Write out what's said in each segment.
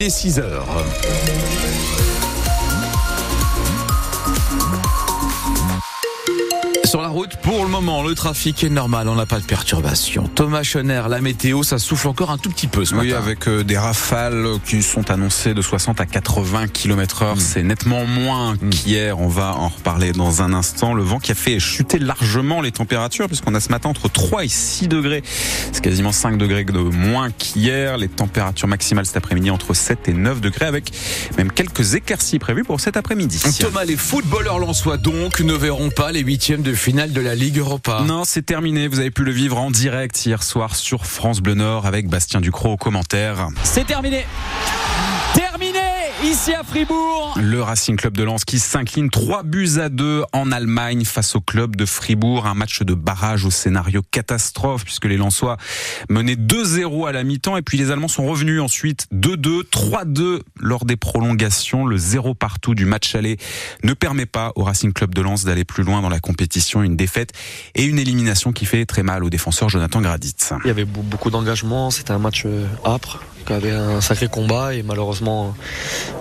Et 6 heures. Sur la route, pour le moment, le trafic est normal, on n'a pas de perturbation. Thomas Schoner, la météo, ça souffle encore un tout petit peu ce oui, matin. avec euh, des rafales qui sont annoncées de 60 à 80 km heure. Mm. C'est nettement moins qu'hier. On va en reparler dans un instant. Le vent qui a fait chuter largement les températures puisqu'on a ce matin entre 3 et 6 degrés. C'est quasiment 5 degrés de moins qu'hier. Les températures maximales cet après-midi entre 7 et 9 degrés avec même quelques éclaircies prévues pour cet après-midi. Thomas, les footballeurs lensois donc ne verront pas les huitièmes de finale de la Ligue Europa. Non, c'est terminé. Vous avez pu le vivre en direct hier soir sur France Bleu Nord avec Bastien Ducrot au commentaire. C'est terminé. Terminé ici à Fribourg. Le Racing Club de Lens qui s'incline 3 buts à 2 en Allemagne face au club de Fribourg. Un match de barrage au scénario catastrophe puisque les Lensois menaient 2-0 à la mi-temps et puis les Allemands sont revenus ensuite 2-2, 3-2 lors des prolongations. Le 0 partout du match aller ne permet pas au Racing Club de Lens d'aller plus loin dans la compétition. Une défaite et une élimination qui fait très mal au défenseur Jonathan Graditz. Il y avait beau- beaucoup d'engagement, c'était un match euh, âpre, qui avait un sacré combat et malheureusement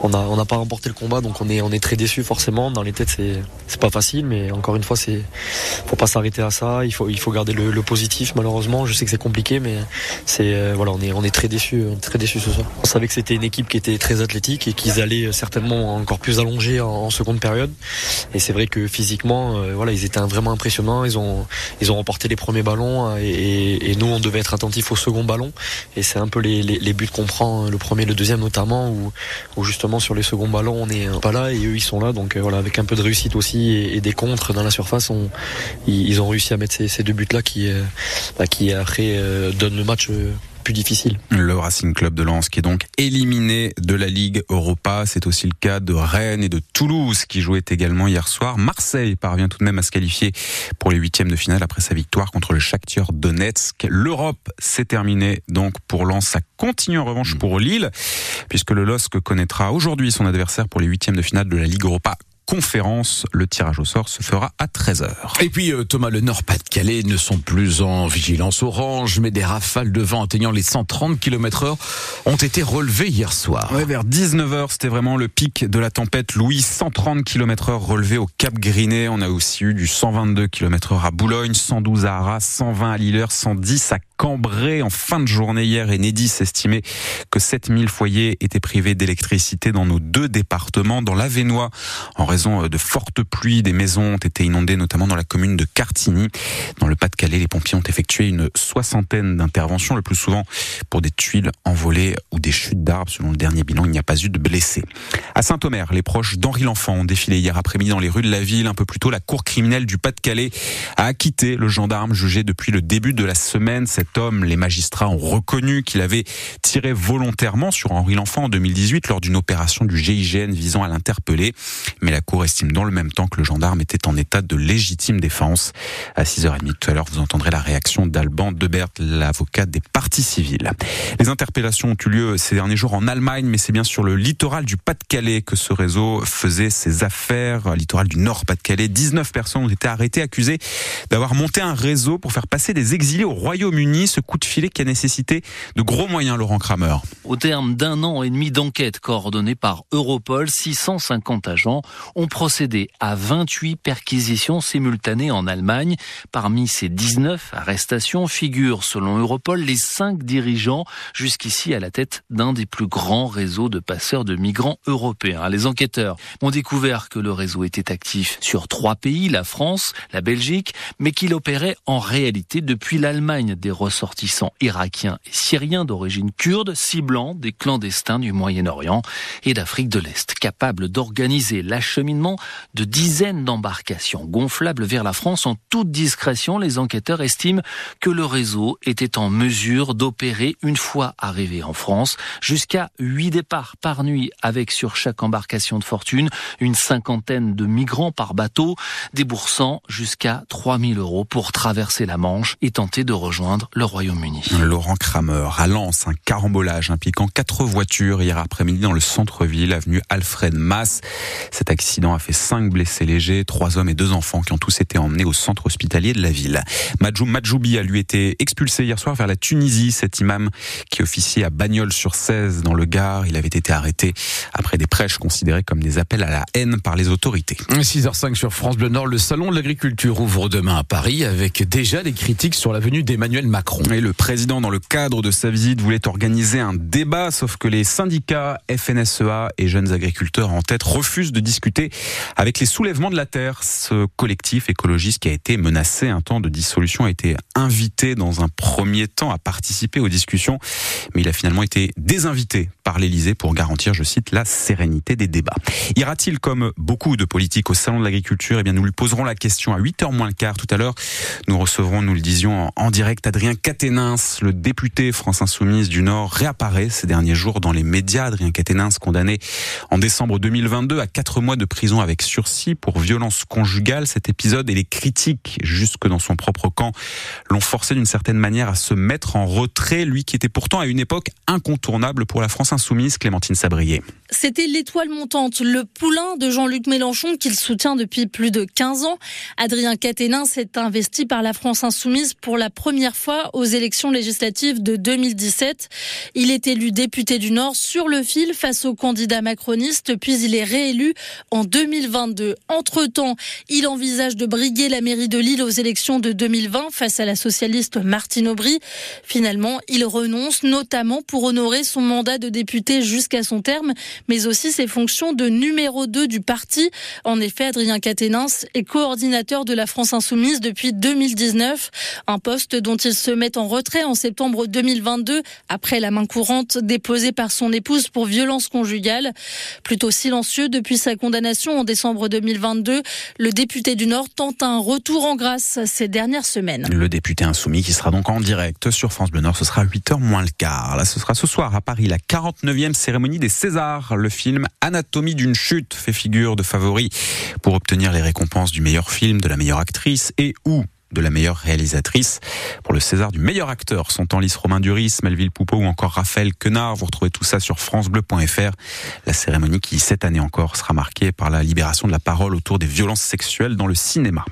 on n'a on pas remporté le combat donc on est on est très déçu forcément. Dans les têtes c'est pas facile mais encore une fois c'est faut pas s'arrêter à ça. Il faut il faut garder le, positif malheureusement. Je sais que c'est compliqué mais c'est euh, voilà on est on est très déçu très ce soir. On savait que c'était une équipe qui était très athlétique et qu'ils allaient certainement encore plus allonger en, seconde période. Et c'est vrai que physiquement euh, voilà ils étaient vraiment impressionnants. Ils ont ils ont remporté les premiers ballons euh, et nous on devait être attentifs au second ballon et c'est un peu les, les, les buts qu'on prend euh, le premier le deuxième notamment où, justement sur les seconds ballons on n'est pas là et eux ils sont là. Donc euh, voilà avec un peu de réussite aussi et, et des contres dans la surface on, ils, ont réussi à mettre ces, deux buts là qui euh, bah, qui après euh, donnent le match euh, plus difficile Le Racing Club de Lens qui est donc éliminé de la Ligue Europa. C'est aussi le cas de Rennes et de Toulouse qui jouaient également hier soir. Marseille parvient tout de même à se qualifier pour les huitièmes de finale après sa victoire contre le Shakhtar Donetsk. L'Europe s'est terminée donc pour Lens. Ça continue en revanche pour Lille puisque le LOSC connaîtra aujourd'hui son adversaire pour les huitièmes de finale de la Ligue Europa conférence. Le tirage au sort se fera à 13h. Et puis euh, Thomas, le Nord-Pas-de-Calais ne sont plus en vigilance orange, mais des rafales de vent atteignant les 130 km heure ont été relevées hier soir. Ouais, vers 19h, c'était vraiment le pic de la tempête. Louis, 130 km heure relevé au Cap Grinet. On a aussi eu du 122 km heure à Boulogne, 112 à Arras, 120 à Lilleur, 110 à Cambrai. En fin de journée hier, Enedis estimait que 7000 foyers étaient privés d'électricité dans nos deux départements. Dans l'Avenois, en raison de fortes pluies, des maisons ont été inondées, notamment dans la commune de Cartigny. Dans le Pas-de-Calais, les pompiers ont effectué une soixantaine d'interventions, le plus souvent pour des tuiles envolées ou des chutes d'arbres. Selon le dernier bilan, il n'y a pas eu de blessés. À Saint-Omer, les proches d'Henri L'Enfant ont défilé hier après-midi dans les rues de la ville. Un peu plus tôt, la cour criminelle du Pas-de-Calais a acquitté le gendarme jugé depuis le début de la semaine. Cet homme, les magistrats ont reconnu qu'il avait tiré volontairement sur Henri L'Enfant en 2018 lors d'une opération du GIGN visant à l'interpeller. Mais la cour estime dans le même temps que le gendarme était en état de légitime défense. À 6h30 tout à l'heure, vous entendrez la réaction d'Alban Debert, l'avocat des parties civiles. Les interpellations ont eu lieu ces derniers jours en Allemagne, mais c'est bien sur le littoral du Pas-de-Calais que ce réseau faisait ses affaires. Littoral du Nord-Pas-de-Calais, 19 personnes ont été arrêtées, accusées d'avoir monté un réseau pour faire passer des exilés au Royaume-Uni. Ce coup de filet qui a nécessité de gros moyens, Laurent Kramer. Au terme d'un an et demi d'enquête coordonnée par Europol, 650 agents ont procédé à 28 perquisitions simultanées en Allemagne. Parmi ces 19 arrestations figurent, selon Europol, les cinq dirigeants jusqu'ici à la tête d'un des plus grands réseaux de passeurs de migrants européens. Les enquêteurs ont découvert que le réseau était actif sur trois pays, la France, la Belgique, mais qu'il opérait en réalité depuis l'Allemagne des ressortissants irakiens et syriens d'origine kurde, ciblant des clandestins du Moyen-Orient et d'Afrique de l'Est, capables d'organiser l'acheminement de dizaines d'embarcations gonflables vers la France en toute discrétion. Les enquêteurs estiment que le réseau était en mesure d'opérer une fois arrivé en France jusqu'à huit départs par nuit avec sur chaque embarcation de fortune une cinquantaine de migrants par bateau, déboursant jusqu'à 3000 euros pour traverser la Manche et tenter de rejoindre le Royaume-Uni. Laurent Kramer à Lens, un carambolage impliquant quatre voitures hier après-midi dans le centre-ville, avenue Alfred Mass. Cet accident a fait cinq blessés légers, trois hommes et deux enfants qui ont tous été emmenés au centre hospitalier de la ville. Majou Majoubi a lui été expulsé hier soir vers la Tunisie. Cet imam qui officiait à Bagnols-sur-Cèze dans le Gard, il avait été arrêté après des prêches considérées comme des appels à la haine par les autorités. 6h05 sur France Bleu Nord, le salon de l'agriculture ouvre demain à Paris avec déjà des critiques sur la venue d'Emmanuel Macron. Et le président, dans le cadre de sa visite, voulait organiser un débat, sauf que les syndicats FNSEA et jeunes agriculteurs en tête refusent de discuter avec les soulèvements de la terre. Ce collectif écologiste qui a été menacé, un temps de dissolution, a été invité dans un premier temps à participer aux discussions, mais il a finalement été désinvité par l'Elysée pour garantir, je cite, la sérénité des débats. Ira-t-il comme beaucoup de politiques au salon de l'agriculture Eh bien, nous lui poserons la question à 8h moins le quart tout à l'heure. Nous recevrons, nous le disions en direct, Adrien Caténins, le député France Insoumise du Nord, réapparaît ces derniers jours dans les médias. Adrien Caténins, condamné en décembre 2022 à quatre mois de prison avec sursis pour violence conjugale. Cet épisode et les critiques jusque dans son propre camp l'ont forcé d'une certaine manière à se mettre en retrait, lui qui était pourtant à une époque incontournable pour la France Insoumise, Clémentine Sabrier. C'était l'étoile montante, le poulain de Jean-Luc Mélenchon qu'il soutient depuis plus de 15 ans. Adrien Caténin s'est investi par la France Insoumise pour la première fois aux élections législatives de 2017. Il est élu député du Nord sur le fil face au candidat macroniste, puis il est réélu en 2022. Entre-temps, il envisage de briguer la mairie de Lille aux élections de 2020 face à la socialiste Martine Aubry. Finalement, il renonce notamment pour honorer son mandat de député jusqu'à son terme mais aussi ses fonctions de numéro 2 du parti. En effet, Adrien Caténins est coordinateur de la France Insoumise depuis 2019, un poste dont il se met en retrait en septembre 2022 après la main courante déposée par son épouse pour violence conjugale. Plutôt silencieux depuis sa condamnation en décembre 2022, le député du Nord tente un retour en grâce ces dernières semaines. Le député insoumis qui sera donc en direct sur France Bleu Nord, ce sera 8h moins le quart. Là, ce sera ce soir à Paris, la 49e cérémonie des Césars le film Anatomie d'une chute fait figure de favori pour obtenir les récompenses du meilleur film, de la meilleure actrice et ou de la meilleure réalisatrice. Pour le César du meilleur acteur sont en lice Romain Duris, Melville Poupeau ou encore Raphaël Quenard. Vous retrouvez tout ça sur francebleu.fr. La cérémonie qui, cette année encore, sera marquée par la libération de la parole autour des violences sexuelles dans le cinéma.